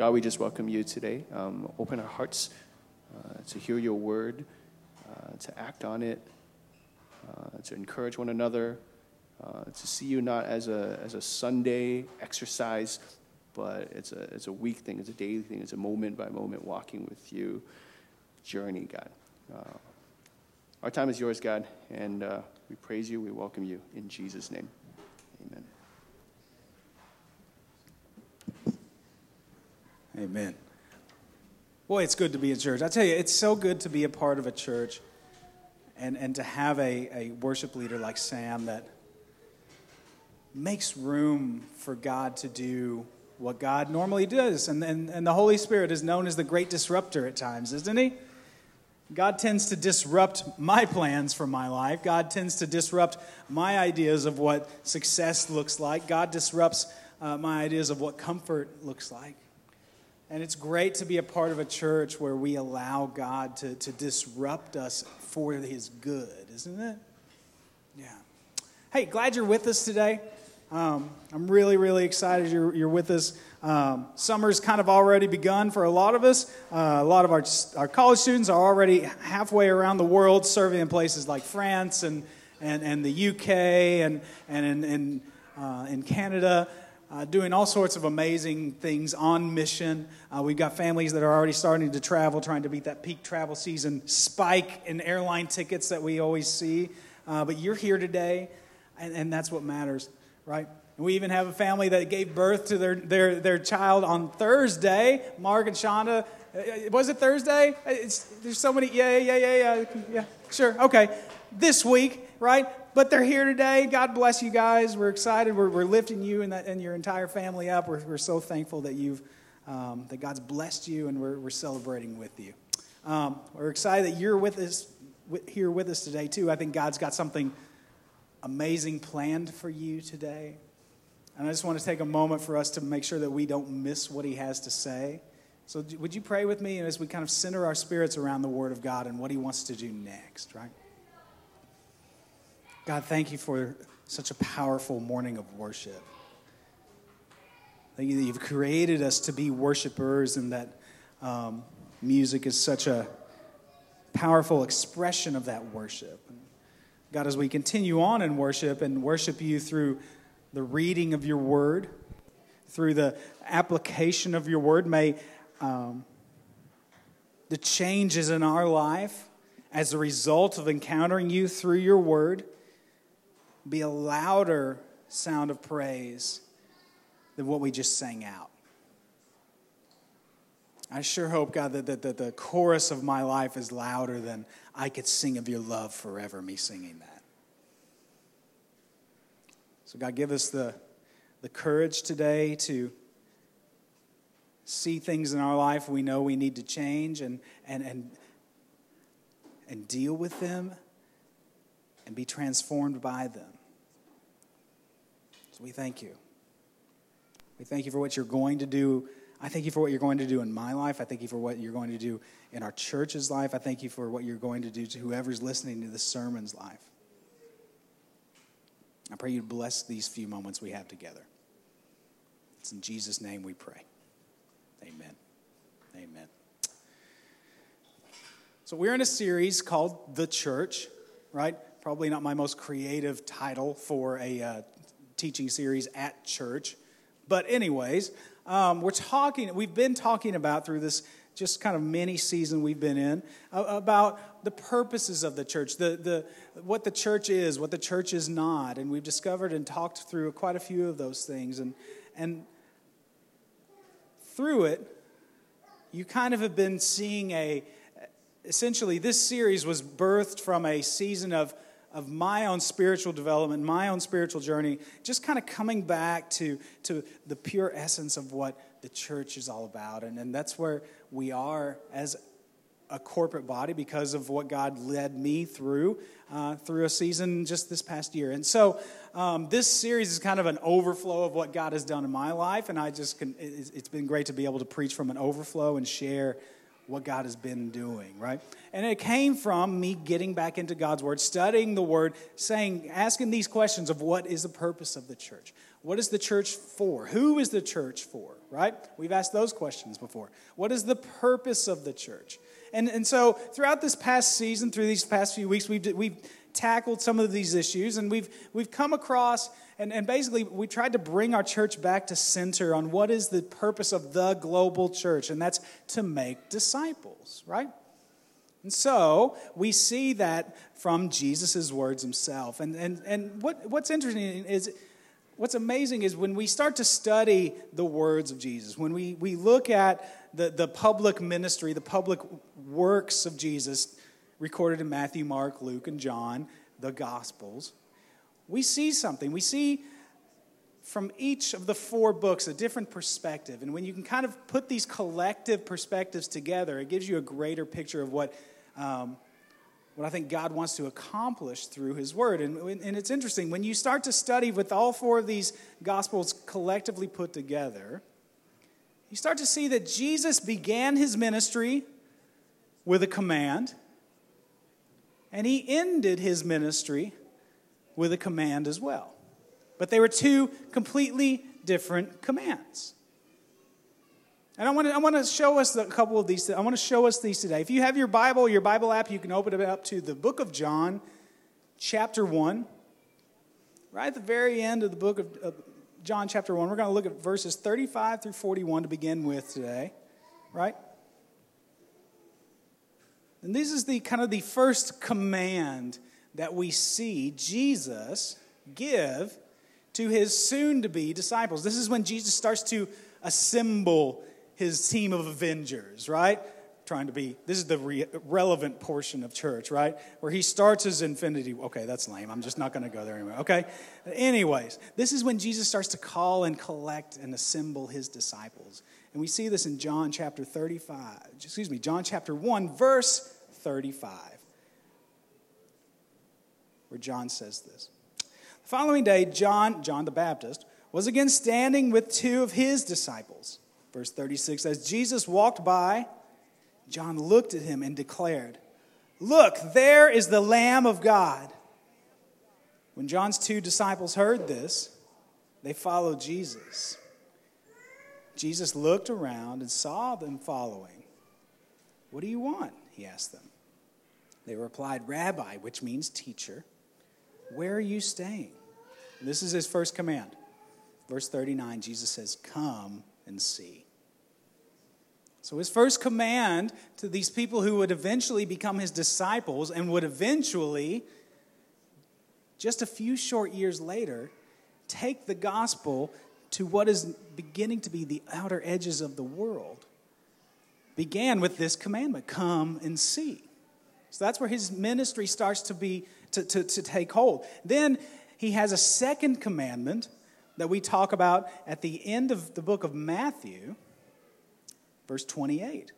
God, we just welcome you today. Um, open our hearts uh, to hear your word, uh, to act on it, uh, to encourage one another, uh, to see you not as a, as a Sunday exercise, but it's a, it's a week thing, it's a daily thing, it's a moment by moment walking with you journey, God. Uh, our time is yours, God, and uh, we praise you, we welcome you in Jesus' name. Amen. Amen. Boy, it's good to be in church. I tell you, it's so good to be a part of a church and, and to have a, a worship leader like Sam that makes room for God to do what God normally does. And, and, and the Holy Spirit is known as the great disruptor at times, isn't he? God tends to disrupt my plans for my life. God tends to disrupt my ideas of what success looks like. God disrupts uh, my ideas of what comfort looks like. And it's great to be a part of a church where we allow God to, to disrupt us for his good, isn't it? Yeah. Hey, glad you're with us today. Um, I'm really, really excited you're, you're with us. Um, summer's kind of already begun for a lot of us. Uh, a lot of our, our college students are already halfway around the world serving in places like France and, and, and the UK and, and in, in, uh, in Canada uh, doing all sorts of amazing things on mission. Uh, we've got families that are already starting to travel, trying to beat that peak travel season spike in airline tickets that we always see. Uh, but you're here today, and, and that's what matters, right? We even have a family that gave birth to their, their, their child on Thursday. Mark and Shonda, uh, was it Thursday? It's, there's so many, yeah, yeah, yeah, yeah, yeah, sure, okay. This week, right? but they're here today. God bless you guys. We're excited. We're, we're lifting you and, that, and your entire family up. We're, we're so thankful that you've um, that God's blessed you, and we're, we're celebrating with you. Um, we're excited that you're with us here with us today too. I think God's got something amazing planned for you today, and I just want to take a moment for us to make sure that we don't miss what He has to say. So, would you pray with me as we kind of center our spirits around the Word of God and what He wants to do next, right? God, thank you for such a powerful morning of worship. Thank you that you've created us to be worshipers and that um, music is such a powerful expression of that worship. God, as we continue on in worship and worship you through the reading of your word, through the application of your word, may um, the changes in our life as a result of encountering you through your word be a louder sound of praise than what we just sang out. I sure hope, God, that, that, that the chorus of my life is louder than I could sing of your love forever, me singing that. So, God, give us the, the courage today to see things in our life we know we need to change and, and, and, and deal with them and be transformed by them. So we thank you. We thank you for what you're going to do. I thank you for what you're going to do in my life. I thank you for what you're going to do in our church's life. I thank you for what you're going to do to whoever's listening to this sermon's life. I pray you bless these few moments we have together. It's in Jesus' name we pray. Amen. Amen. So, we're in a series called The Church, right? Probably not my most creative title for a uh, teaching series at church. But, anyways, um, we're talking, we've been talking about through this just kind of mini season we've been in about the purposes of the church, the, the, what the church is, what the church is not. And we've discovered and talked through quite a few of those things. And, and through it, you kind of have been seeing a, essentially, this series was birthed from a season of, of my own spiritual development, my own spiritual journey, just kind of coming back to, to the pure essence of what the church is all about. And, and that's where we are as a corporate body because of what God led me through uh, through a season just this past year. And so um, this series is kind of an overflow of what God has done in my life, and I just can, it's been great to be able to preach from an overflow and share what God has been doing, right? And it came from me getting back into God's Word, studying the Word, saying, asking these questions of what is the purpose of the church? What is the church for? Who is the church for, right? We've asked those questions before. What is the purpose of the church? And, and so throughout this past season, through these past few weeks, we've, we've tackled some of these issues and we've, we've come across and, and basically, we tried to bring our church back to center on what is the purpose of the global church, and that's to make disciples, right? And so we see that from Jesus' words himself. And, and, and what, what's interesting is, what's amazing is when we start to study the words of Jesus, when we, we look at the, the public ministry, the public works of Jesus recorded in Matthew, Mark, Luke, and John, the Gospels, we see something. We see from each of the four books a different perspective. And when you can kind of put these collective perspectives together, it gives you a greater picture of what, um, what I think God wants to accomplish through His Word. And, and it's interesting, when you start to study with all four of these Gospels collectively put together, you start to see that Jesus began His ministry with a command, and He ended His ministry with a command as well. But they were two completely different commands. And I want to, I want to show us a couple of these. I want to show us these today. If you have your Bible, your Bible app, you can open it up to the book of John, chapter 1. Right at the very end of the book of, of John, chapter 1, we're going to look at verses 35 through 41 to begin with today. Right? And this is the kind of the first command that we see Jesus give to his soon to be disciples. This is when Jesus starts to assemble his team of avengers, right? Trying to be, this is the re- relevant portion of church, right? Where he starts his infinity. Okay, that's lame. I'm just not going to go there anymore, okay? Anyways, this is when Jesus starts to call and collect and assemble his disciples. And we see this in John chapter 35, excuse me, John chapter 1, verse 35 where John says this. The following day, John, John the Baptist, was again standing with two of his disciples. Verse 36 As Jesus walked by, John looked at him and declared, Look, there is the Lamb of God. When John's two disciples heard this, they followed Jesus. Jesus looked around and saw them following. What do you want? He asked them. They replied, Rabbi, which means teacher. Where are you staying? And this is his first command. Verse 39, Jesus says, Come and see. So, his first command to these people who would eventually become his disciples and would eventually, just a few short years later, take the gospel to what is beginning to be the outer edges of the world, began with this commandment come and see. So, that's where his ministry starts to be to, to, to take hold. Then he has a second commandment that we talk about at the end of the book of Matthew, verse 28.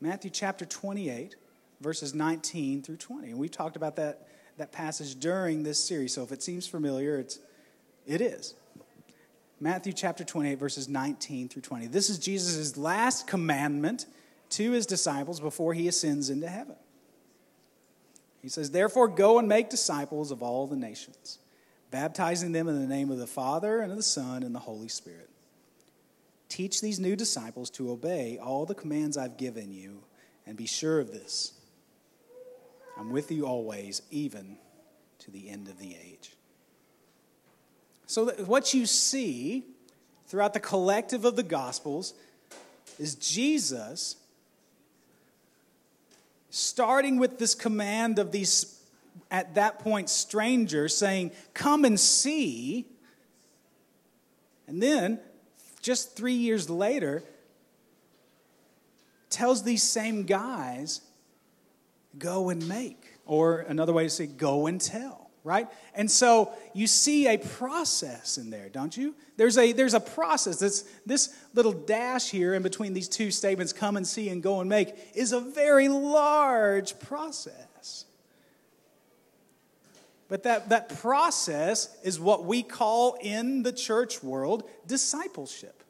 Matthew chapter 28, verses 19 through 20. And we've talked about that, that passage during this series. So if it seems familiar, it's, it is. Matthew chapter 28, verses 19 through 20. This is Jesus' last commandment to his disciples before he ascends into heaven. He says, Therefore, go and make disciples of all the nations, baptizing them in the name of the Father, and of the Son, and the Holy Spirit. Teach these new disciples to obey all the commands I've given you, and be sure of this I'm with you always, even to the end of the age. So, what you see throughout the collective of the Gospels is Jesus starting with this command of these, at that point, strangers saying, Come and see. And then, just three years later, tells these same guys, Go and make. Or another way to say, Go and tell right? And so you see a process in there, don't you? There's a, there's a process. This, this little dash here in between these two statements, come and see and go and make, is a very large process. But that, that process is what we call in the church world discipleship.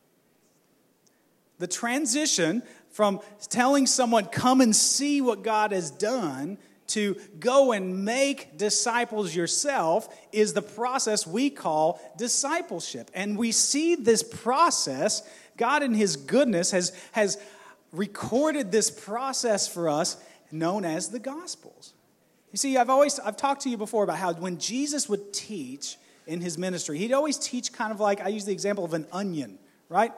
The transition from telling someone, come and see what God has done, to go and make disciples yourself is the process we call discipleship. And we see this process, God in His goodness has, has recorded this process for us known as the Gospels. You see, I've always I've talked to you before about how when Jesus would teach in his ministry, he'd always teach kind of like I use the example of an onion, right?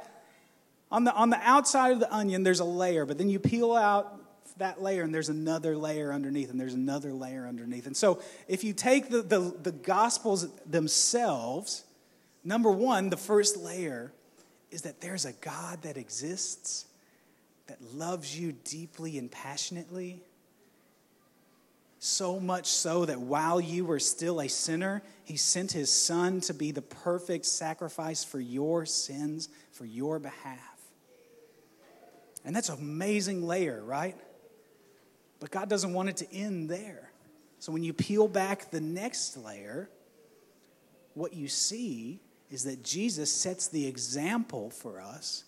On the on the outside of the onion, there's a layer, but then you peel out that layer and there's another layer underneath and there's another layer underneath. And so if you take the, the, the gospels themselves, number one, the first layer is that there's a God that exists that loves you deeply and passionately so much so that while you were still a sinner, he sent his son to be the perfect sacrifice for your sins, for your behalf. And that's an amazing layer, right? But God doesn't want it to end there. So when you peel back the next layer, what you see is that Jesus sets the example for us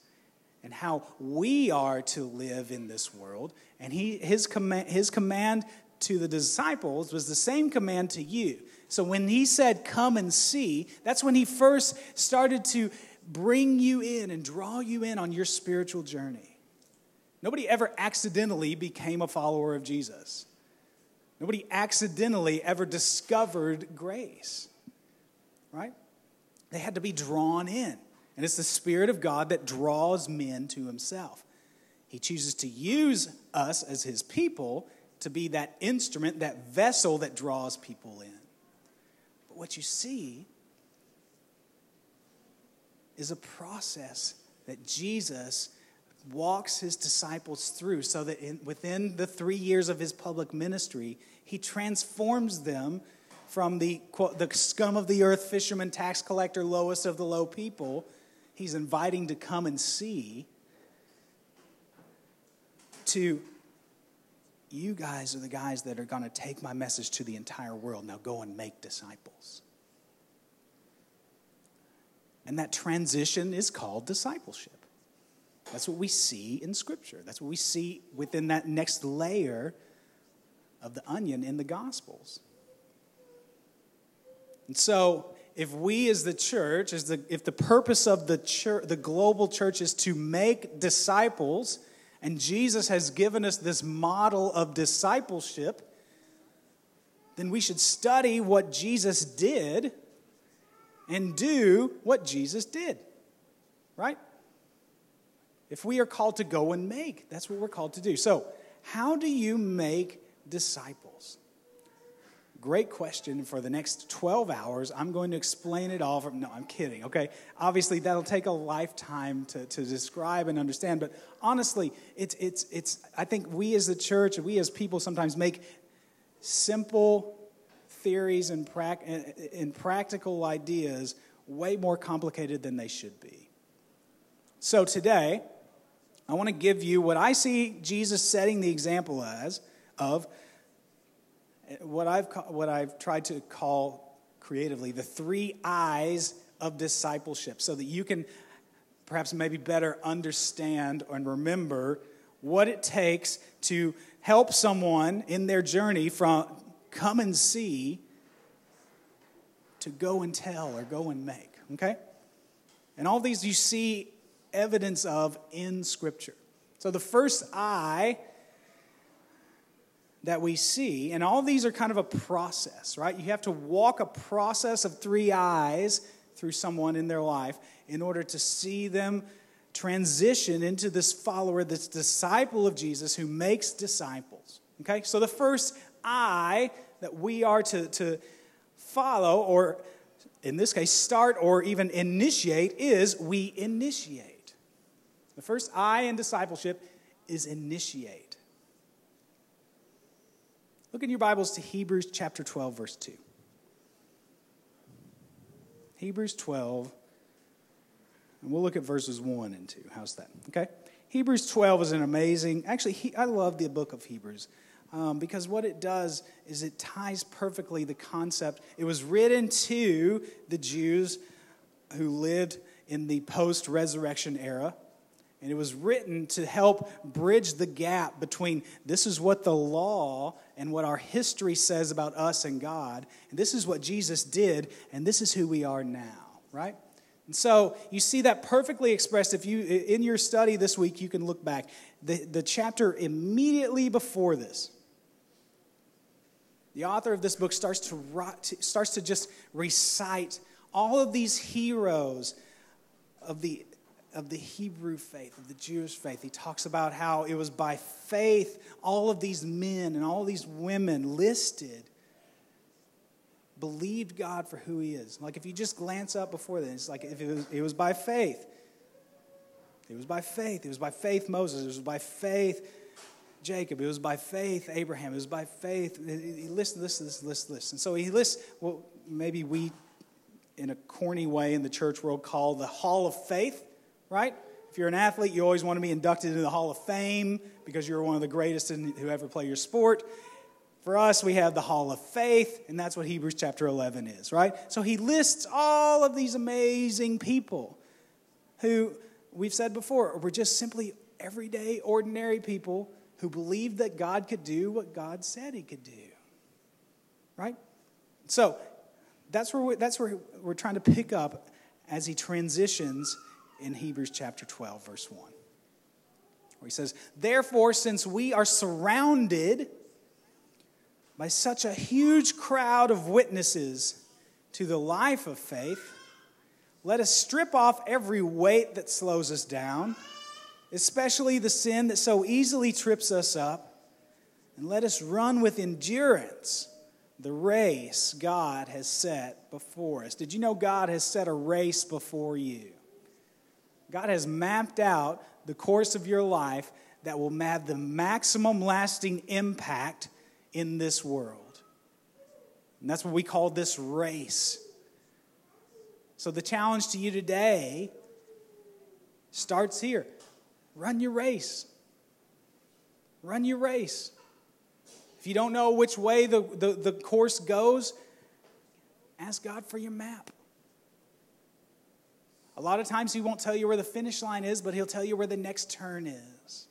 and how we are to live in this world. And he, his, command, his command to the disciples was the same command to you. So when he said, Come and see, that's when he first started to bring you in and draw you in on your spiritual journey. Nobody ever accidentally became a follower of Jesus. Nobody accidentally ever discovered grace, right? They had to be drawn in. And it's the Spirit of God that draws men to Himself. He chooses to use us as His people to be that instrument, that vessel that draws people in. But what you see is a process that Jesus walks his disciples through so that in, within the three years of his public ministry, he transforms them from the, quote, the scum of the earth, fisherman, tax collector, lowest of the low people, he's inviting to come and see, to you guys are the guys that are going to take my message to the entire world. Now go and make disciples. And that transition is called discipleship. That's what we see in Scripture. That's what we see within that next layer of the onion in the Gospels. And so, if we as the church, as the, if the purpose of the church, the global church is to make disciples, and Jesus has given us this model of discipleship, then we should study what Jesus did and do what Jesus did. Right? If we are called to go and make, that's what we're called to do. So, how do you make disciples? Great question. For the next 12 hours, I'm going to explain it all. From, no, I'm kidding, okay? Obviously, that'll take a lifetime to, to describe and understand, but honestly, it's, it's, it's, I think we as the church, we as people sometimes make simple theories and, pra- and practical ideas way more complicated than they should be. So today, I want to give you what I see Jesus setting the example as of what I've, what I've tried to call creatively the three eyes of discipleship so that you can perhaps maybe better understand and remember what it takes to help someone in their journey from come and see to go and tell or go and make. Okay? And all these you see evidence of in Scripture. So the first eye that we see, and all these are kind of a process, right? You have to walk a process of three eyes through someone in their life in order to see them transition into this follower, this disciple of Jesus who makes disciples. Okay? So the first eye that we are to, to follow, or in this case, start or even initiate, is we initiate. The first I in discipleship is initiate. Look in your Bibles to Hebrews chapter 12, verse 2. Hebrews 12, and we'll look at verses 1 and 2. How's that? Okay? Hebrews 12 is an amazing, actually, he, I love the book of Hebrews um, because what it does is it ties perfectly the concept. It was written to the Jews who lived in the post resurrection era, And it was written to help bridge the gap between this is what the law and what our history says about us and God, and this is what Jesus did, and this is who we are now, right? And so you see that perfectly expressed. If you, in your study this week, you can look back. The, the chapter immediately before this, the author of this book starts to, starts to just recite all of these heroes of the of the Hebrew faith, of the Jewish faith. He talks about how it was by faith all of these men and all these women listed believed God for who he is. Like if you just glance up before this, like if it was, it was by faith. It was by faith. It was by faith Moses. It was by faith Jacob. It was by faith Abraham. It was by faith. He lists this, this, this, this. And so he lists what maybe we, in a corny way in the church world, call the Hall of Faith right? If you're an athlete, you always want to be inducted into the Hall of Fame because you're one of the greatest in, who ever play your sport. For us, we have the Hall of Faith, and that's what Hebrews chapter 11 is, right? So he lists all of these amazing people who we've said before were just simply everyday, ordinary people who believed that God could do what God said he could do, right? So that's where, we, that's where we're trying to pick up as he transitions in Hebrews chapter 12, verse 1, where he says, Therefore, since we are surrounded by such a huge crowd of witnesses to the life of faith, let us strip off every weight that slows us down, especially the sin that so easily trips us up, and let us run with endurance the race God has set before us. Did you know God has set a race before you? God has mapped out the course of your life that will have the maximum lasting impact in this world. And that's what we call this race. So the challenge to you today starts here run your race. Run your race. If you don't know which way the, the, the course goes, ask God for your map. A lot of times he won't tell you where the finish line is, but he'll tell you where the next turn is.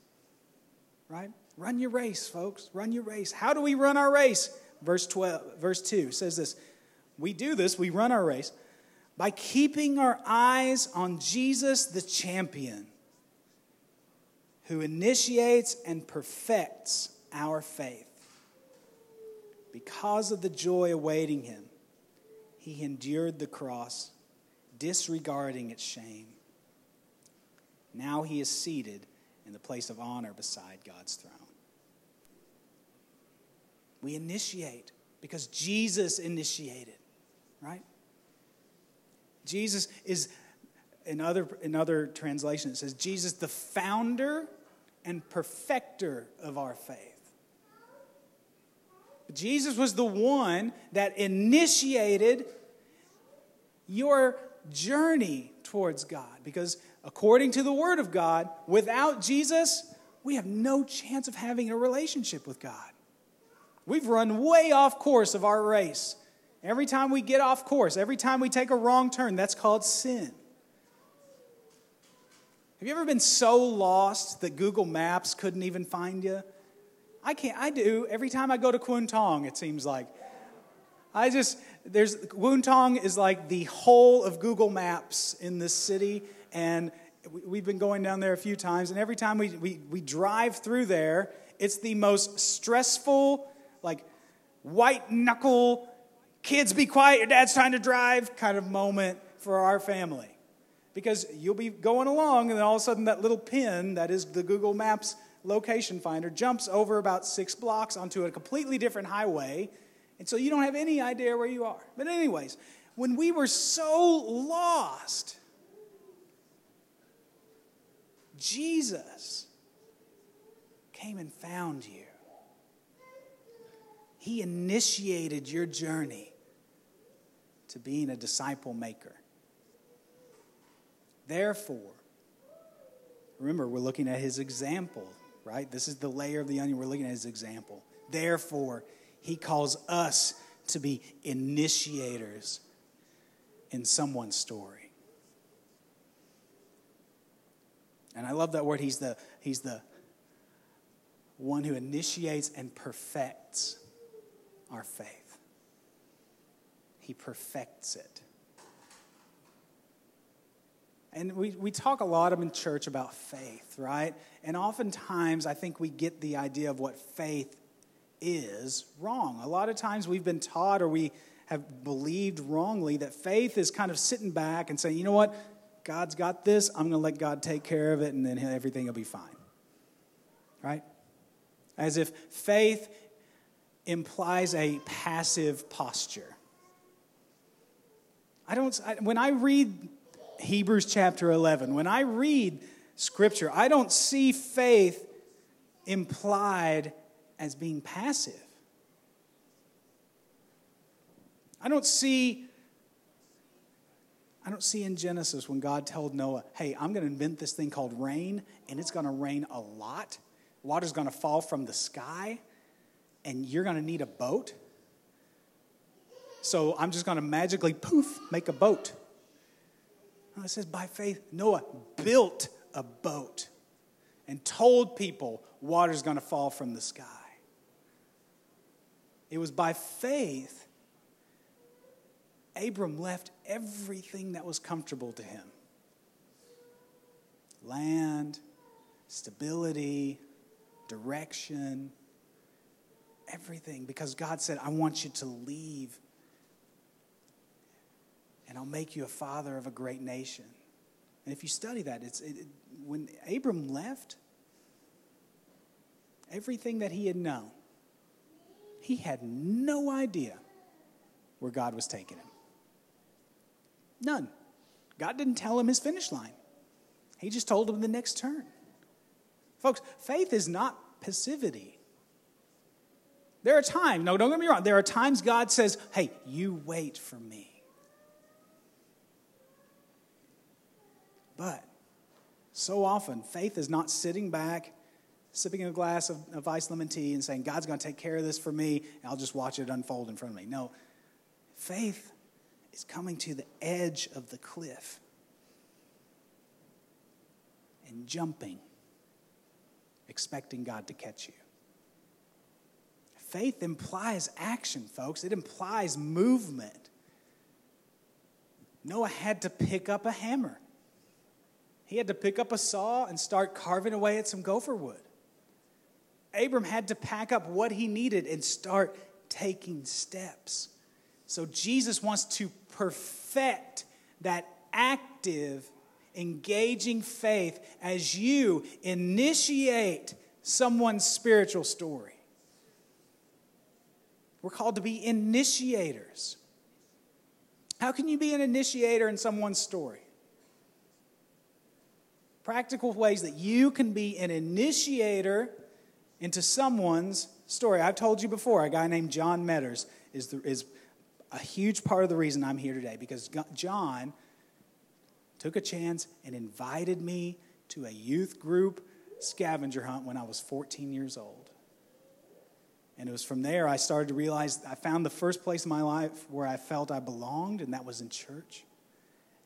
Right? Run your race, folks. Run your race. How do we run our race? Verse 12, verse 2 says this. We do this, we run our race by keeping our eyes on Jesus the champion who initiates and perfects our faith. Because of the joy awaiting him, he endured the cross disregarding its shame. Now he is seated in the place of honor beside God's throne. We initiate because Jesus initiated, right? Jesus is, in other, in other translations, it says, Jesus, the founder and perfecter of our faith. Jesus was the one that initiated your journey towards God. Because according to the Word of God, without Jesus, we have no chance of having a relationship with God. We've run way off course of our race. Every time we get off course, every time we take a wrong turn, that's called sin. Have you ever been so lost that Google Maps couldn't even find you? I can't, I do. Every time I go to Kwun Tong, it seems like. I just, there's, Kwun Tong is like the whole of Google Maps in this city. And we've been going down there a few times. And every time we, we, we drive through there, it's the most stressful, like white knuckle, kids be quiet, your dad's trying to drive kind of moment for our family. Because you'll be going along, and then all of a sudden, that little pin that is the Google Maps location finder jumps over about six blocks onto a completely different highway and so you don't have any idea where you are. But, anyways, when we were so lost, Jesus came and found you. He initiated your journey to being a disciple maker. Therefore, remember, we're looking at his example, right? This is the layer of the onion. We're looking at his example. Therefore, he calls us to be initiators in someone's story. And I love that word. He's the, he's the one who initiates and perfects our faith. He perfects it. And we, we talk a lot in church about faith, right? And oftentimes I think we get the idea of what faith is wrong. A lot of times we've been taught or we have believed wrongly that faith is kind of sitting back and saying, you know what? God's got this. I'm going to let God take care of it and then everything will be fine. Right? As if faith implies a passive posture. I don't, I, when I read Hebrews chapter 11, when I read scripture, I don't see faith implied as being passive. I don't see I don't see in Genesis when God told Noah, "Hey, I'm going to invent this thing called rain and it's going to rain a lot. Water's going to fall from the sky and you're going to need a boat." So I'm just going to magically poof make a boat. No, it says by faith Noah built a boat and told people water's going to fall from the sky. It was by faith Abram left everything that was comfortable to him land, stability, direction, everything, because God said, I want you to leave and I'll make you a father of a great nation. And if you study that, it's it, when Abram left, everything that he had known, he had no idea where God was taking him. None. God didn't tell him his finish line, He just told him the next turn. Folks, faith is not passivity. There are times, no, don't get me wrong, there are times God says, hey, you wait for me. But so often, faith is not sitting back, sipping a glass of, of ice lemon tea and saying, God's going to take care of this for me, and I'll just watch it unfold in front of me. No, faith is coming to the edge of the cliff and jumping, expecting God to catch you. Faith implies action, folks. It implies movement. Noah had to pick up a hammer. He had to pick up a saw and start carving away at some gopher wood. Abram had to pack up what he needed and start taking steps. So Jesus wants to perfect that active, engaging faith as you initiate someone's spiritual story. We're called to be initiators. How can you be an initiator in someone's story? practical ways that you can be an initiator into someone's story. I've told you before, a guy named John Metters is, the, is a huge part of the reason I'm here today because John took a chance and invited me to a youth group scavenger hunt when I was 14 years old. And it was from there I started to realize I found the first place in my life where I felt I belonged, and that was in church.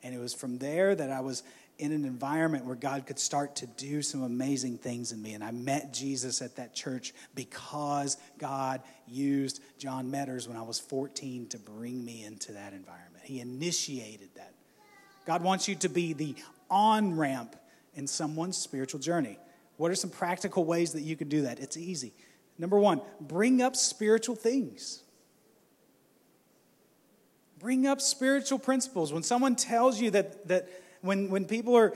And it was from there that I was in an environment where God could start to do some amazing things in me. And I met Jesus at that church because God used John Metters when I was 14 to bring me into that environment. He initiated that. God wants you to be the on ramp in someone's spiritual journey. What are some practical ways that you can do that? It's easy. Number one, bring up spiritual things. Bring up spiritual principles. When someone tells you that, that when, when people are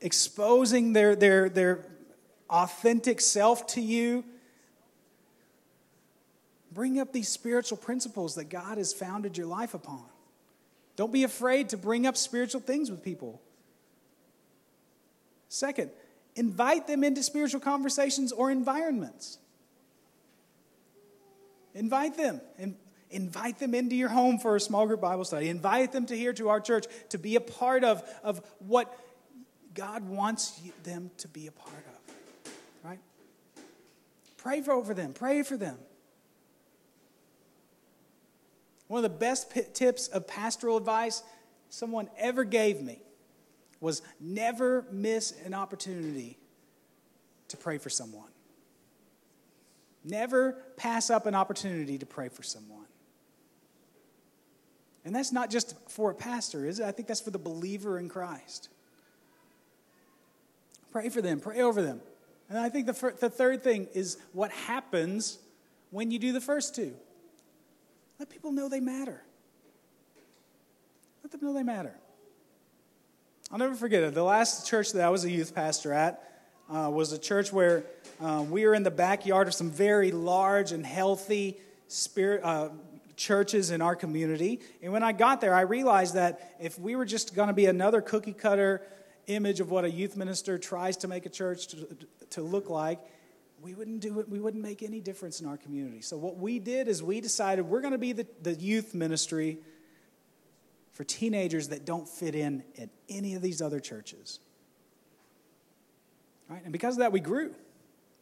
exposing their, their, their authentic self to you, bring up these spiritual principles that God has founded your life upon. Don't be afraid to bring up spiritual things with people. Second, invite them into spiritual conversations or environments. Invite them. And Invite them into your home for a small group Bible study. Invite them to here to our church to be a part of, of what God wants them to be a part of. Right? Pray for over them. Pray for them. One of the best tips of pastoral advice someone ever gave me was never miss an opportunity to pray for someone. Never pass up an opportunity to pray for someone. And that's not just for a pastor, is it? I think that's for the believer in Christ. Pray for them, pray over them. And I think the, fir- the third thing is what happens when you do the first two. Let people know they matter. Let them know they matter. I'll never forget it. The last church that I was a youth pastor at uh, was a church where uh, we were in the backyard of some very large and healthy spirit, uh, churches in our community. And when I got there, I realized that if we were just going to be another cookie cutter image of what a youth minister tries to make a church to, to look like, we wouldn't do it. We wouldn't make any difference in our community. So what we did is we decided we're going to be the, the youth ministry for teenagers that don't fit in at any of these other churches. Right? And because of that, we grew.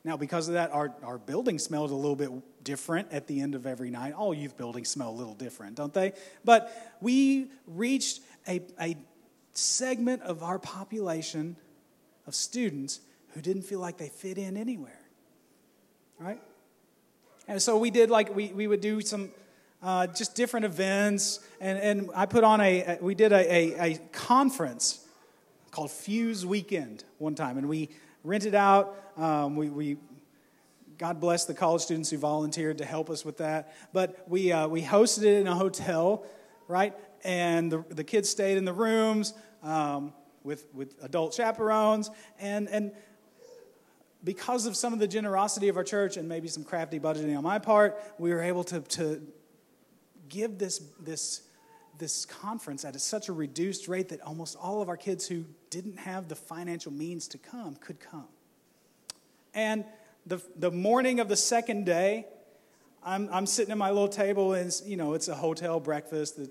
Now, because of that, our, our building smelled a little bit different at the end of every night. All youth buildings smell a little different, don't they? But we reached a, a segment of our population of students who didn't feel like they fit in anywhere. Right? And so we did like, we, we would do some uh, just different events. And, and I put on a, we did a, a, a conference called Fuse Weekend one time. And we rented out, um, we, we God bless the college students who volunteered to help us with that. But we, uh, we hosted it in a hotel, right? And the, the kids stayed in the rooms um, with, with adult chaperones. And, and because of some of the generosity of our church and maybe some crafty budgeting on my part, we were able to, to give this, this, this conference at such a reduced rate that almost all of our kids who didn't have the financial means to come could come. And the, the morning of the second day, I'm, I'm sitting at my little table, and you know, it's a hotel breakfast, at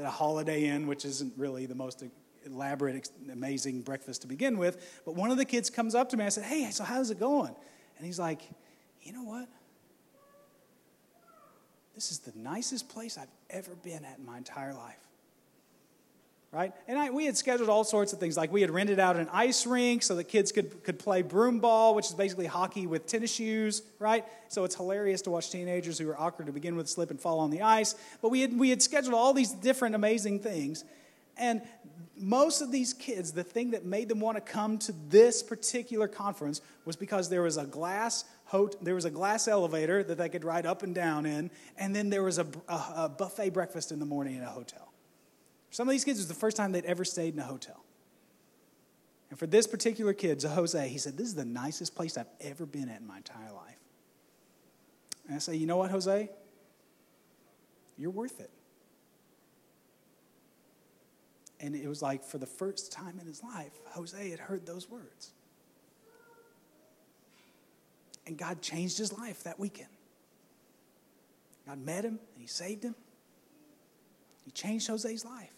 a Holiday Inn, which isn't really the most elaborate, amazing breakfast to begin with. But one of the kids comes up to me. I said, Hey, so how's it going? And he's like, You know what? This is the nicest place I've ever been at in my entire life. Right? And I, we had scheduled all sorts of things. Like we had rented out an ice rink so the kids could, could play broom ball, which is basically hockey with tennis shoes, right? So it's hilarious to watch teenagers who are awkward to begin with slip and fall on the ice. But we had, we had scheduled all these different amazing things. And most of these kids, the thing that made them want to come to this particular conference was because there was a glass there was a glass elevator that they could ride up and down in, and then there was a, a, a buffet breakfast in the morning in a hotel. For some of these kids, it was the first time they'd ever stayed in a hotel. And for this particular kid, Jose, he said, This is the nicest place I've ever been at in my entire life. And I say, You know what, Jose? You're worth it. And it was like for the first time in his life, Jose had heard those words. And God changed his life that weekend. God met him and he saved him. He changed Jose's life.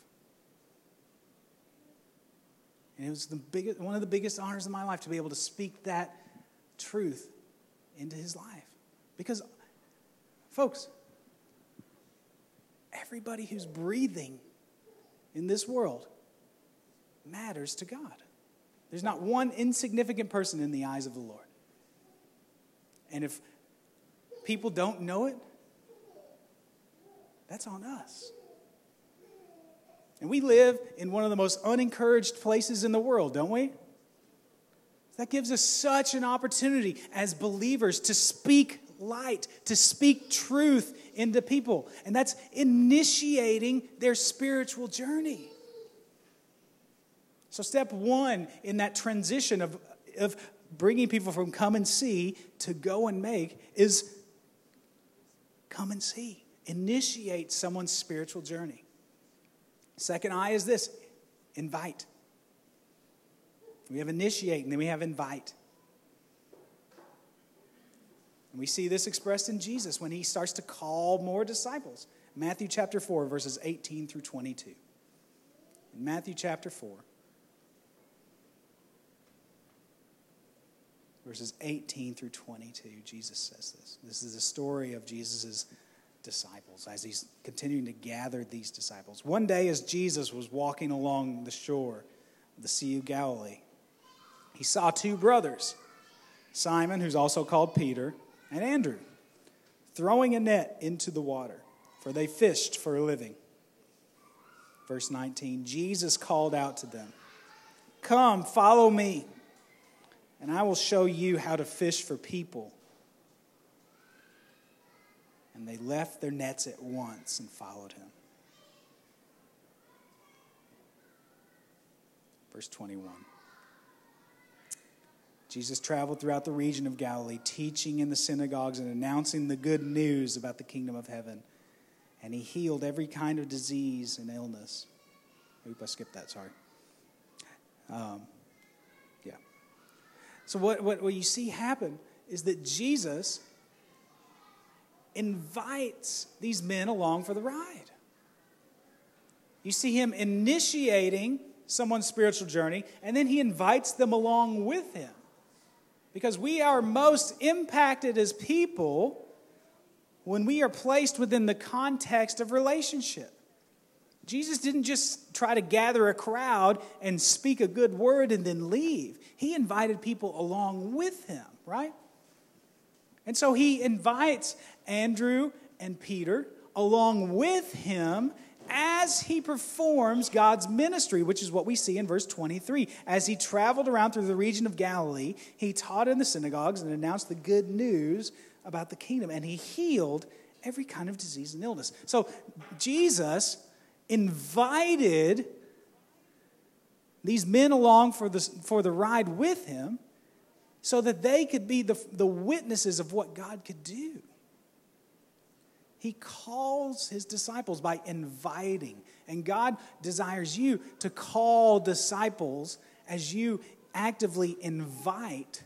And it was the biggest, one of the biggest honors of my life to be able to speak that truth into his life. Because, folks, everybody who's breathing in this world matters to God. There's not one insignificant person in the eyes of the Lord. And if people don't know it, that's on us. And we live in one of the most unencouraged places in the world, don't we? That gives us such an opportunity as believers to speak light, to speak truth into people. And that's initiating their spiritual journey. So, step one in that transition of, of bringing people from come and see to go and make is come and see. Initiate someone's spiritual journey. Second I is this invite. We have initiate and then we have invite. And we see this expressed in Jesus when he starts to call more disciples. Matthew chapter 4, verses 18 through 22. In Matthew chapter 4, verses 18 through 22, Jesus says this. This is the story of Jesus' disciples as he's continuing to gather these disciples. One day, as Jesus was walking along the shore, of the Sea of Galilee. He saw two brothers, Simon, who's also called Peter, and Andrew, throwing a net into the water, for they fished for a living. Verse 19 Jesus called out to them, Come, follow me, and I will show you how to fish for people. And they left their nets at once and followed him. Verse 21. Jesus traveled throughout the region of Galilee, teaching in the synagogues and announcing the good news about the kingdom of heaven. And he healed every kind of disease and illness. Oop, I skipped that, sorry. Um. So, what, what, what you see happen is that Jesus invites these men along for the ride. You see him initiating someone's spiritual journey, and then he invites them along with him. Because we are most impacted as people when we are placed within the context of relationship. Jesus didn't just try to gather a crowd and speak a good word and then leave. He invited people along with him, right? And so he invites Andrew and Peter along with him as he performs God's ministry, which is what we see in verse 23. As he traveled around through the region of Galilee, he taught in the synagogues and announced the good news about the kingdom, and he healed every kind of disease and illness. So Jesus invited these men along for the, for the ride with him so that they could be the, the witnesses of what God could do. He calls his disciples by inviting. And God desires you to call disciples as you actively invite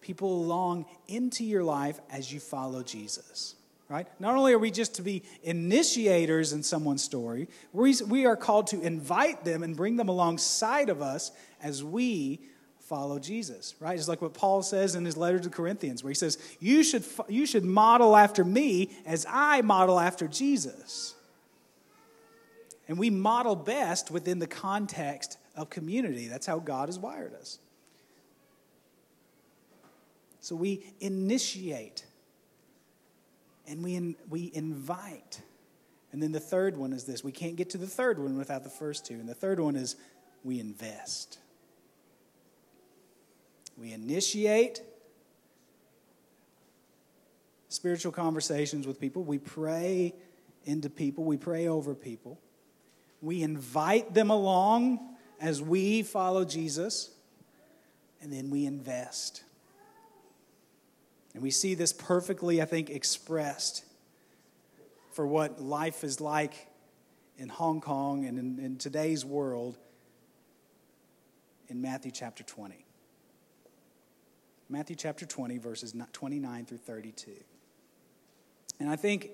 people along into your life as you follow Jesus. Right? Not only are we just to be initiators in someone's story, we are called to invite them and bring them alongside of us as we follow Jesus, right? It's like what Paul says in his letter to Corinthians, where he says, you should, you should model after me as I model after Jesus. And we model best within the context of community. That's how God has wired us. So we initiate and we, in, we invite. And then the third one is this we can't get to the third one without the first two. And the third one is we invest. We initiate spiritual conversations with people. We pray into people. We pray over people. We invite them along as we follow Jesus. And then we invest. And we see this perfectly, I think, expressed for what life is like in Hong Kong and in, in today's world in Matthew chapter 20. Matthew chapter 20, verses 29 through 32. And I think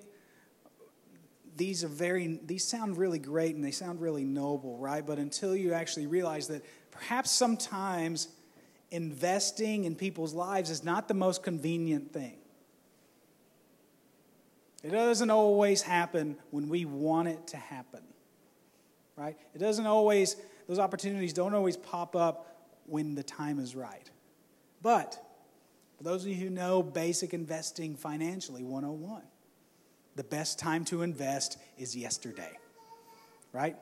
these are very, these sound really great and they sound really noble, right? But until you actually realize that perhaps sometimes investing in people's lives is not the most convenient thing. It doesn't always happen when we want it to happen, right? It doesn't always, those opportunities don't always pop up when the time is right. But for those of you who know basic investing financially 101, the best time to invest is yesterday, right?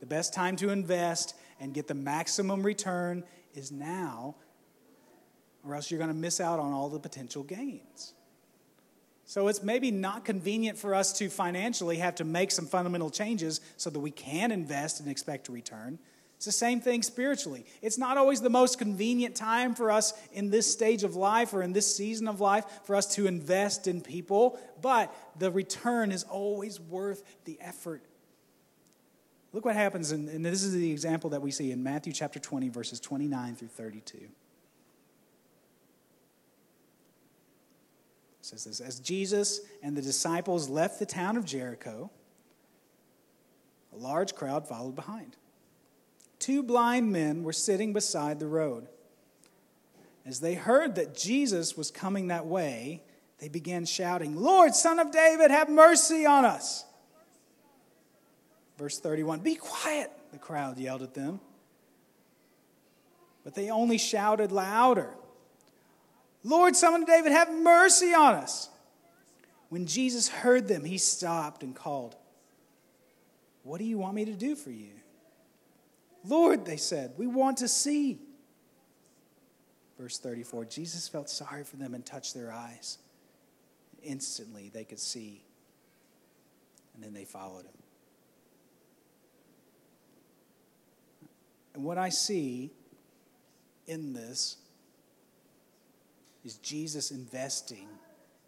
The best time to invest and get the maximum return is now, or else you're going to miss out on all the potential gains. So it's maybe not convenient for us to financially have to make some fundamental changes so that we can invest and expect a return. It's the same thing spiritually. It's not always the most convenient time for us in this stage of life or in this season of life for us to invest in people, but the return is always worth the effort. Look what happens, and this is the example that we see in Matthew chapter 20, verses 29 through 32. Says this As Jesus and the disciples left the town of Jericho, a large crowd followed behind two blind men were sitting beside the road. As they heard that Jesus was coming that way, they began shouting, Lord, son of David, have mercy on us. Verse 31 Be quiet, the crowd yelled at them. But they only shouted louder Lord, son of David, have mercy on us. When Jesus heard them, he stopped and called, What do you want me to do for you? Lord, they said, we want to see. Verse 34 Jesus felt sorry for them and touched their eyes. Instantly, they could see. And then they followed him. And what I see in this is Jesus investing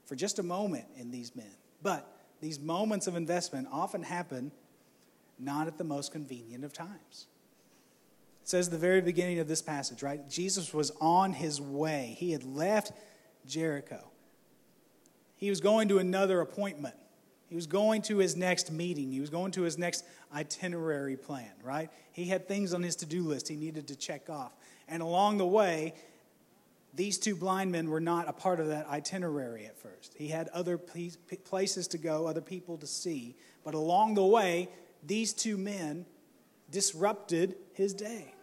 for just a moment in these men. But these moments of investment often happen not at the most convenient of times. It says the very beginning of this passage, right? Jesus was on his way. He had left Jericho. He was going to another appointment. He was going to his next meeting. He was going to his next itinerary plan, right? He had things on his to do list he needed to check off. And along the way, these two blind men were not a part of that itinerary at first. He had other places to go, other people to see. But along the way, these two men disrupted his day.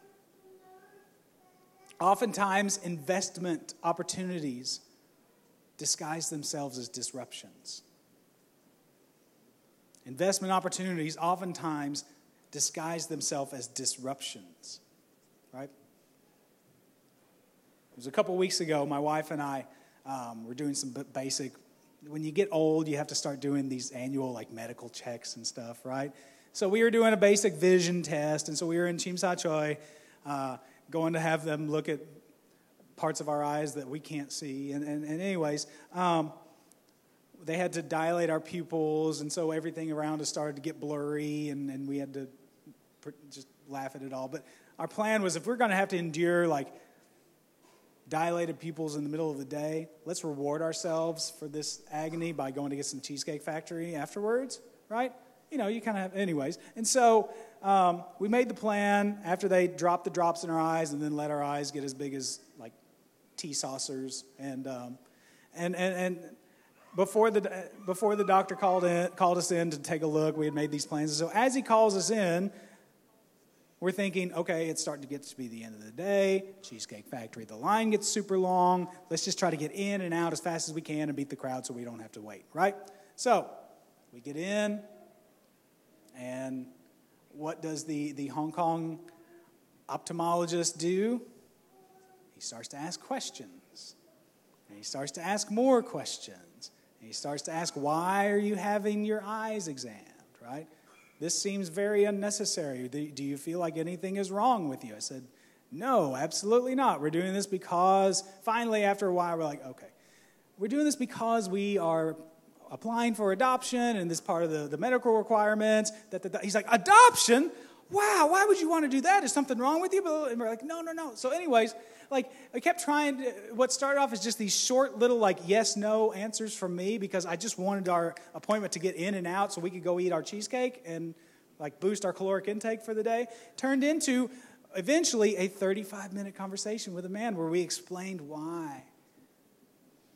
Oftentimes, investment opportunities disguise themselves as disruptions. Investment opportunities oftentimes disguise themselves as disruptions, right? It was a couple weeks ago, my wife and I um, were doing some basic. When you get old, you have to start doing these annual like medical checks and stuff, right? So we were doing a basic vision test, and so we were in Tsim Sha Tsui, uh, going to have them look at parts of our eyes that we can't see. And, and, and anyways, um, they had to dilate our pupils, and so everything around us started to get blurry, and, and we had to just laugh at it all. But our plan was if we're going to have to endure like dilated pupils in the middle of the day, let's reward ourselves for this agony by going to get some Cheesecake Factory afterwards, right? You know, you kind of have, anyways. And so um, we made the plan after they dropped the drops in our eyes and then let our eyes get as big as like tea saucers. And, um, and, and, and before the, before the doctor called, in, called us in to take a look, we had made these plans. And so as he calls us in, we're thinking, okay, it's starting to get to be the end of the day. Cheesecake Factory, the line gets super long. Let's just try to get in and out as fast as we can and beat the crowd so we don't have to wait, right? So we get in, and what does the, the Hong Kong ophthalmologist do? He starts to ask questions. And he starts to ask more questions. And he starts to ask, why are you having your eyes examined, right? This seems very unnecessary. Do you feel like anything is wrong with you? I said, no, absolutely not. We're doing this because finally, after a while, we're like, okay, we're doing this because we are applying for adoption and this part of the, the medical requirements. That, that. He's like, adoption? Wow, why would you want to do that? Is something wrong with you? And we're like, no, no, no. So, anyways, like I kept trying. To, what started off as just these short little like yes no answers from me because I just wanted our appointment to get in and out so we could go eat our cheesecake and like boost our caloric intake for the day. Turned into eventually a 35 minute conversation with a man where we explained why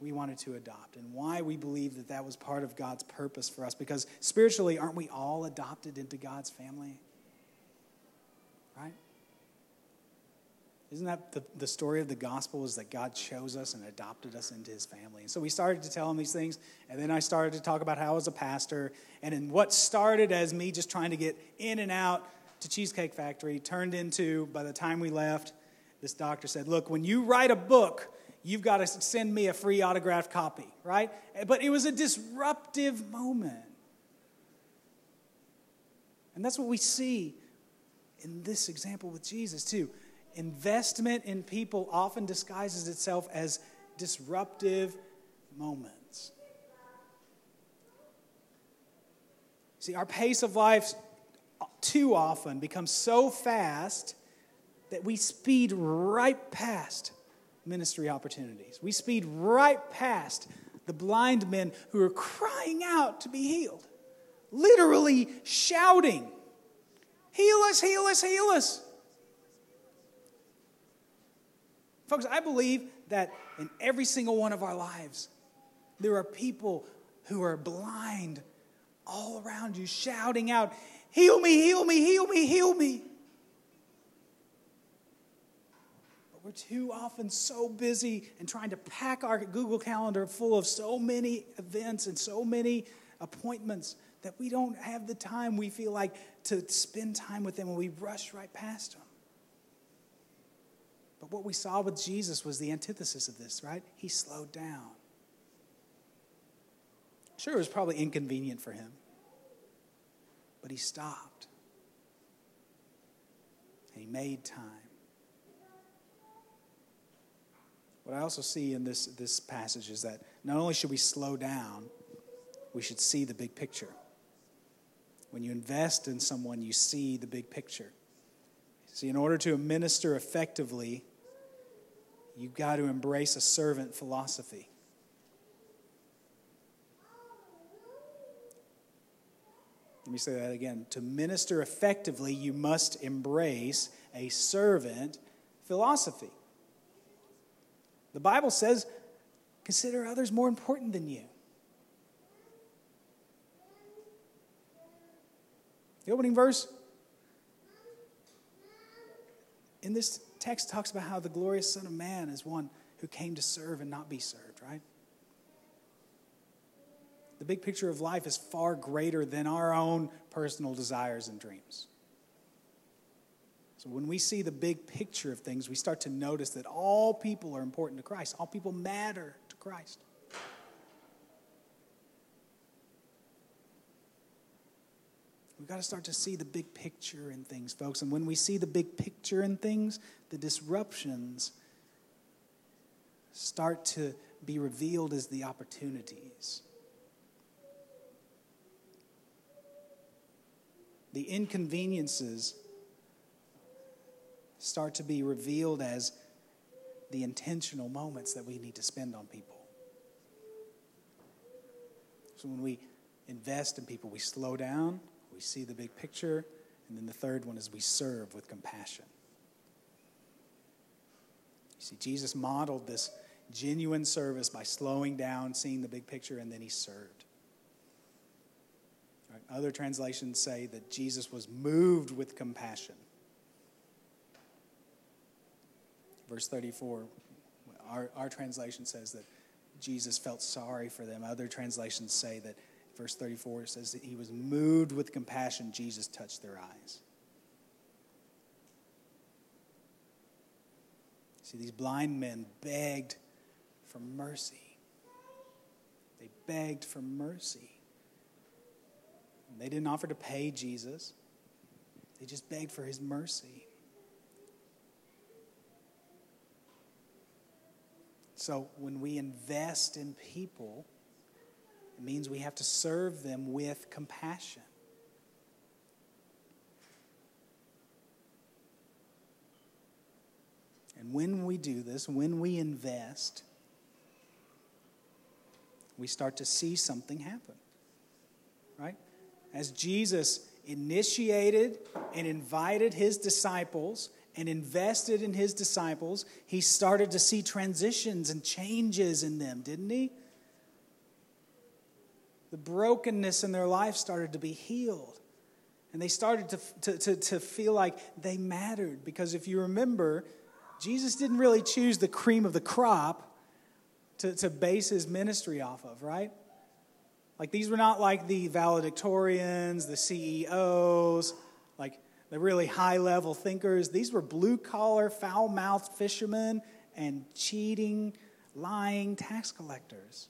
we wanted to adopt and why we believe that that was part of God's purpose for us. Because spiritually, aren't we all adopted into God's family? Right? Isn't that the, the story of the gospel is that God chose us and adopted us into his family? And so we started to tell him these things, and then I started to talk about how I was a pastor. And in what started as me just trying to get in and out to Cheesecake Factory turned into, by the time we left, this doctor said, Look, when you write a book, you've got to send me a free autographed copy, right? Eh, but it was a disruptive moment. And that's what we see in this example with Jesus, too. Investment in people often disguises itself as disruptive moments. See, our pace of life too often becomes so fast that we speed right past ministry opportunities. We speed right past the blind men who are crying out to be healed, literally shouting, Heal us, heal us, heal us. Folks, I believe that in every single one of our lives, there are people who are blind all around you, shouting out, Heal me, heal me, heal me, heal me. But we're too often so busy and trying to pack our Google Calendar full of so many events and so many appointments that we don't have the time we feel like to spend time with them and we rush right past them. But what we saw with Jesus was the antithesis of this, right? He slowed down. Sure, it was probably inconvenient for him, but he stopped. And he made time. What I also see in this, this passage is that not only should we slow down, we should see the big picture. When you invest in someone, you see the big picture. See, in order to minister effectively, you've got to embrace a servant philosophy. Let me say that again. To minister effectively, you must embrace a servant philosophy. The Bible says, consider others more important than you. The opening verse in this text talks about how the glorious Son of Man is one who came to serve and not be served, right? The big picture of life is far greater than our own personal desires and dreams. So when we see the big picture of things, we start to notice that all people are important to Christ, all people matter to Christ. We've got to start to see the big picture in things, folks. And when we see the big picture in things, the disruptions start to be revealed as the opportunities. The inconveniences start to be revealed as the intentional moments that we need to spend on people. So when we invest in people, we slow down, we see the big picture, and then the third one is we serve with compassion. You see, Jesus modeled this genuine service by slowing down, seeing the big picture, and then he served. Right? Other translations say that Jesus was moved with compassion. Verse 34, our, our translation says that Jesus felt sorry for them. Other translations say that verse 34 it says that he was moved with compassion. Jesus touched their eyes. See, these blind men begged for mercy. They begged for mercy. They didn't offer to pay Jesus, they just begged for his mercy. So when we invest in people, it means we have to serve them with compassion. And when we do this, when we invest, we start to see something happen. Right? As Jesus initiated and invited his disciples and invested in his disciples, he started to see transitions and changes in them, didn't he? The brokenness in their life started to be healed. And they started to, to, to, to, feel like they mattered. Because if you remember, Jesus didn't really choose the cream of the crop to, to base his ministry off of, right? Like these were not like the valedictorians, the CEOs, like the really high level thinkers. These were blue collar, foul mouthed fishermen and cheating, lying tax collectors.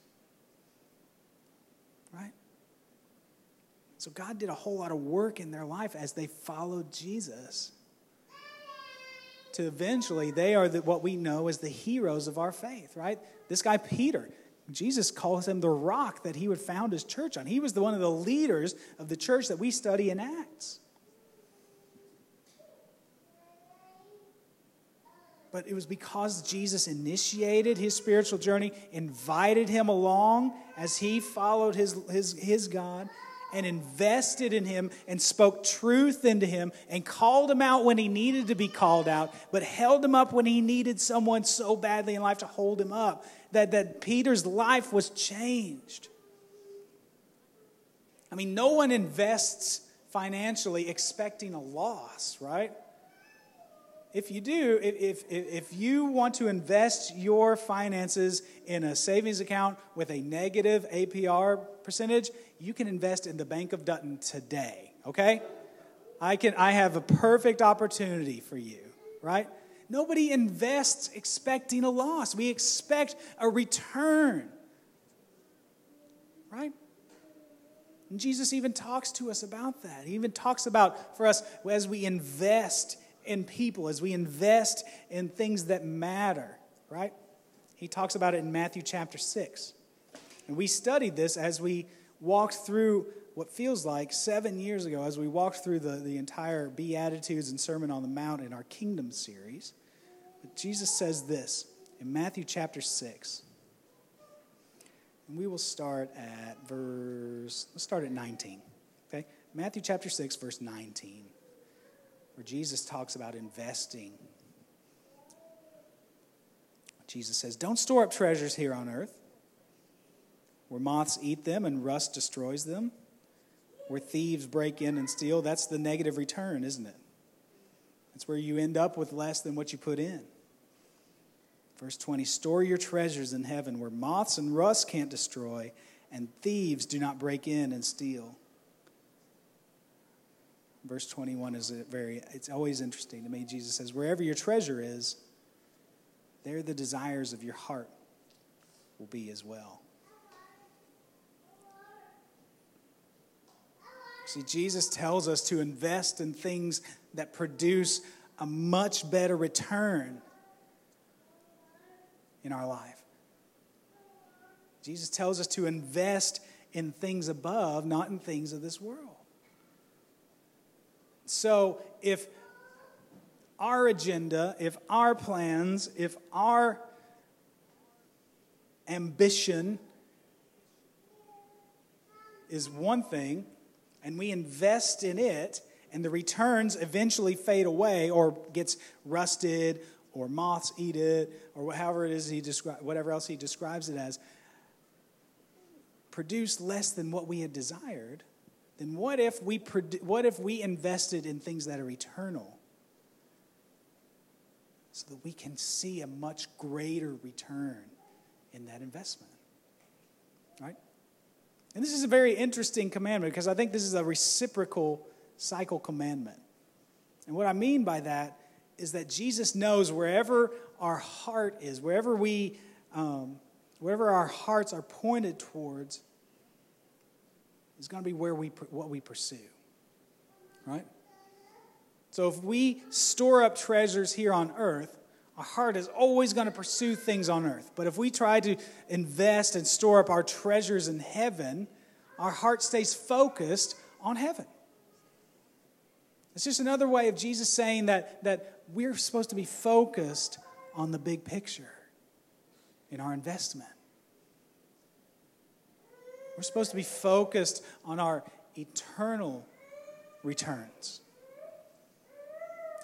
So God did a whole lot of work in their life as they followed Jesus. To eventually, they are the, what we know as the heroes of our faith, right? This guy, Peter, Jesus calls him the rock that he would found his church on. He was the one of the leaders of the church that we study in Acts. but it was because Jesus initiated his spiritual journey, invited him along as he followed his, his, his God, and invested in him and spoke truth into him and called him out when he needed to be called out, but held him up when he needed someone so badly in life to hold him up. That, that Peter's life was changed. I mean, no one invests financially expecting a loss, right? if you do, if, if, if you want to invest your finances in a savings account with a negative APR percentage, you can invest in the Bank of Dutton today, okay? I, can, I have a perfect opportunity for you, right? Nobody invests expecting a loss. We expect a return, right? And Jesus even talks to us about that. He even talks about for us as we invest in people, as we invest in things that matter, right? He talks about it in Matthew chapter 6. And we studied this as we walked through what feels like seven years ago, as we walked through the, the entire Beatitudes and Sermon on the Mount in our Kingdom series. But Jesus says this in Matthew chapter 6. And we will start at verse, let's start at 19. Okay? Matthew chapter 6, verse 19 where Jesus talks about investing. Jesus says, Don't store up treasures here on earth, where moths eat them and rust destroys them, where thieves break in and steal. That's the negative return, isn't it? That's where you end up with less than what you put in. Verse 20 Store your treasures in heaven, where moths and rust can't destroy, and thieves do not break in and steal verse 21 is a very it's always interesting to me jesus says wherever your treasure is there the desires of your heart will be as well see jesus tells us to invest in things that produce a much better return in our life. Jesus tells us to invest in things above not in things of this world. So if our agenda, if our plans, if our ambition is one thing, and we invest in it, and the returns eventually fade away or gets rusted or moths eat it or however it is he describes whatever else he describes it as produce less than what we had desired then what if we, what if we invested in things that are eternal so that we can see a much greater return in that investment? Right? And this is a very interesting commandment because I think this is a reciprocal cycle commandment. And what I mean by that is that Jesus knows wherever our heart is, wherever we, um, wherever our hearts are pointed towards, is going to be where we what we pursue. Right? So if we store up treasures here on earth, our heart is always going to pursue things on earth. But if we try to invest and store up our treasures in heaven, our heart stays focused on heaven. It's just another way of Jesus saying that, that we're supposed to be focused on the big picture in our investment. We're supposed to be focused on our eternal returns.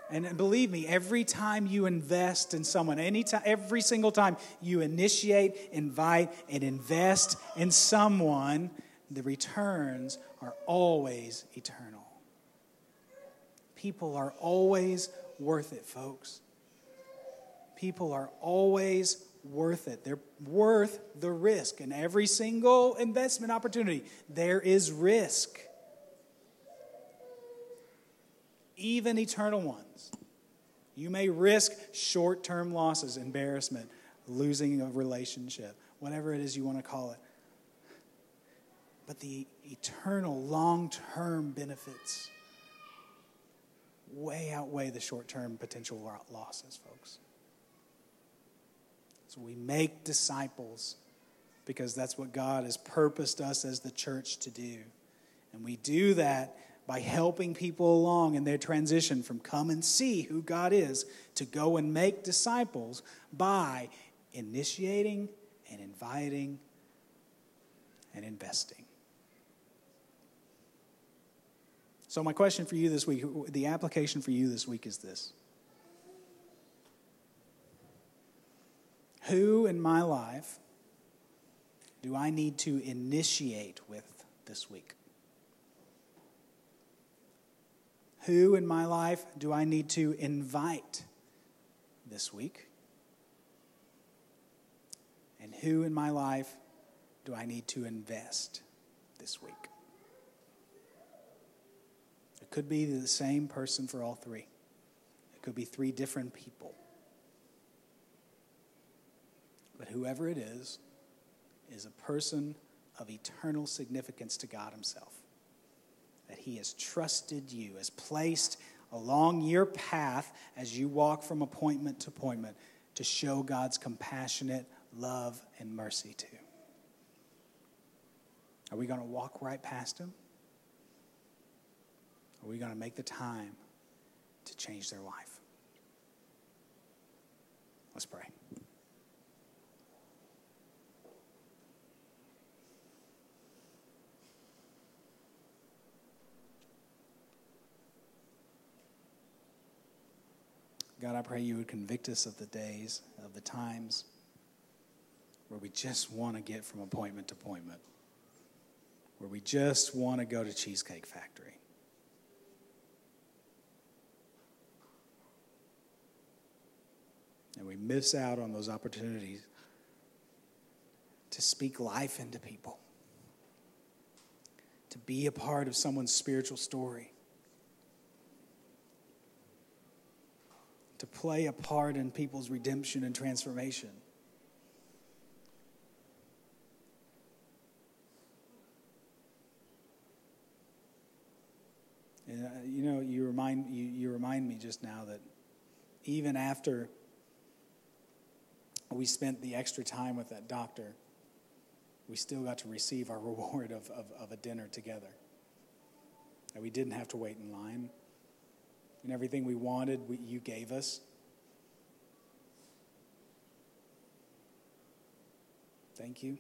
And believe me, every time you invest in someone, anytime, every single time you initiate, invite, and invest in someone, the returns are always eternal. People are always worth it, folks. People are always worth it. They're worth the risk. In every single investment opportunity, there is risk, even eternal ones. You may risk short term losses, embarrassment, losing a relationship, whatever it is you want to call it. But the eternal, long term benefits way outweigh the short term potential losses, folks. So we make disciples because that's what God has purposed us as the church to do. And we do that by helping people along in their transition from come and see who God is to go and make disciples by initiating and inviting and investing. So, my question for you this week, the application for you this week is this Who in my life do I need to initiate with this week? Who in my life do I need to invite this week? And who in my life do I need to invest this week? It could be the same person for all three, it could be three different people. But whoever it is, is a person of eternal significance to God Himself. That He has trusted you, has placed along your path as you walk from appointment to appointment to show God's compassionate love and mercy to. Are we going to walk right past Him? Are we going to make the time to change their life? Let's pray. God, I pray you would convict us of the days, of the times where we just want to get from appointment to appointment, where we just want to go to Cheesecake Factory. And we miss out on those opportunities to speak life into people, to be a part of someone's spiritual story. To play a part in people's redemption and transformation. And, uh, you know, you remind, you, you remind me just now that even after we spent the extra time with that doctor, we still got to receive our reward of, of, of a dinner together. And we didn't have to wait in line and everything we wanted, we, you gave us. Thank you.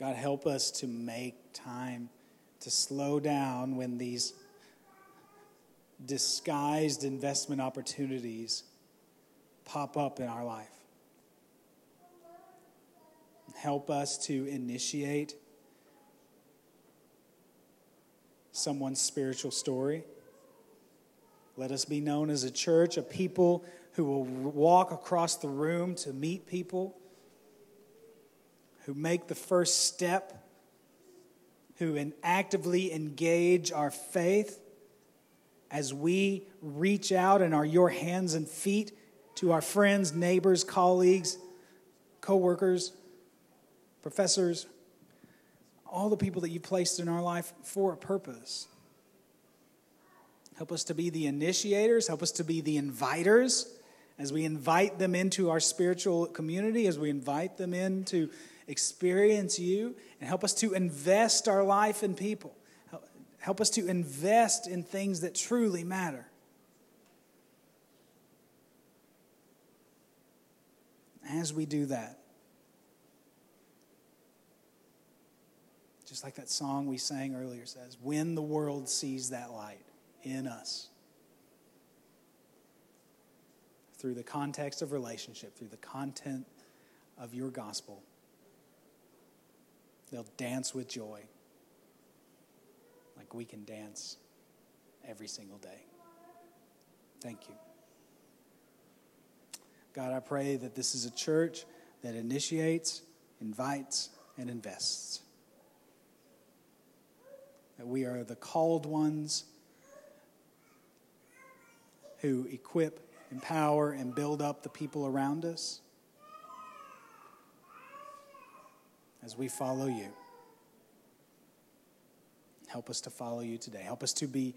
God, help us to make time to slow down when these disguised investment opportunities pop up in our life. Help us to initiate someone's spiritual story. Let us be known as a church, a people who will walk across the room to meet people, who make the first step, who actively engage our faith as we reach out and are your hands and feet to our friends, neighbors, colleagues, coworkers, professors, all the people that you've placed in our life for a purpose. Help us to be the initiators, help us to be the inviters as we invite them into our spiritual community, as we invite them in to experience you, and help us to invest our life in people. Help us to invest in things that truly matter. As we do that, Just like that song we sang earlier says, when the world sees that light in us, through the context of relationship, through the content of your gospel, they'll dance with joy like we can dance every single day. Thank you. God, I pray that this is a church that initiates, invites, and invests that we are the called ones who equip, empower, and build up the people around us as we follow you. Help us to follow you today. Help us to be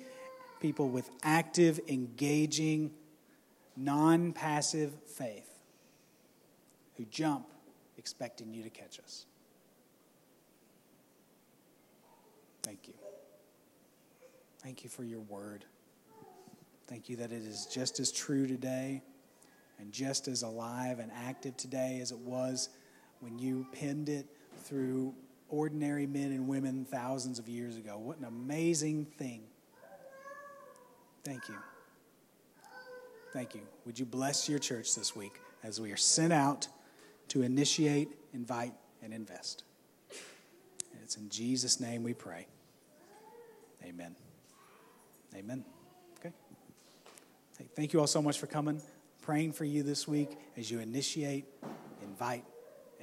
people with active, engaging, non passive faith who jump expecting you to catch us. Thank you. Thank you for your word. Thank you that it is just as true today and just as alive and active today as it was when you penned it through ordinary men and women thousands of years ago. What an amazing thing. Thank you. Thank you. Would you bless your church this week as we are sent out to initiate, invite, and invest? And it's in Jesus' name we pray. Amen. Amen. Okay. Thank you all so much for coming, praying for you this week as you initiate, invite,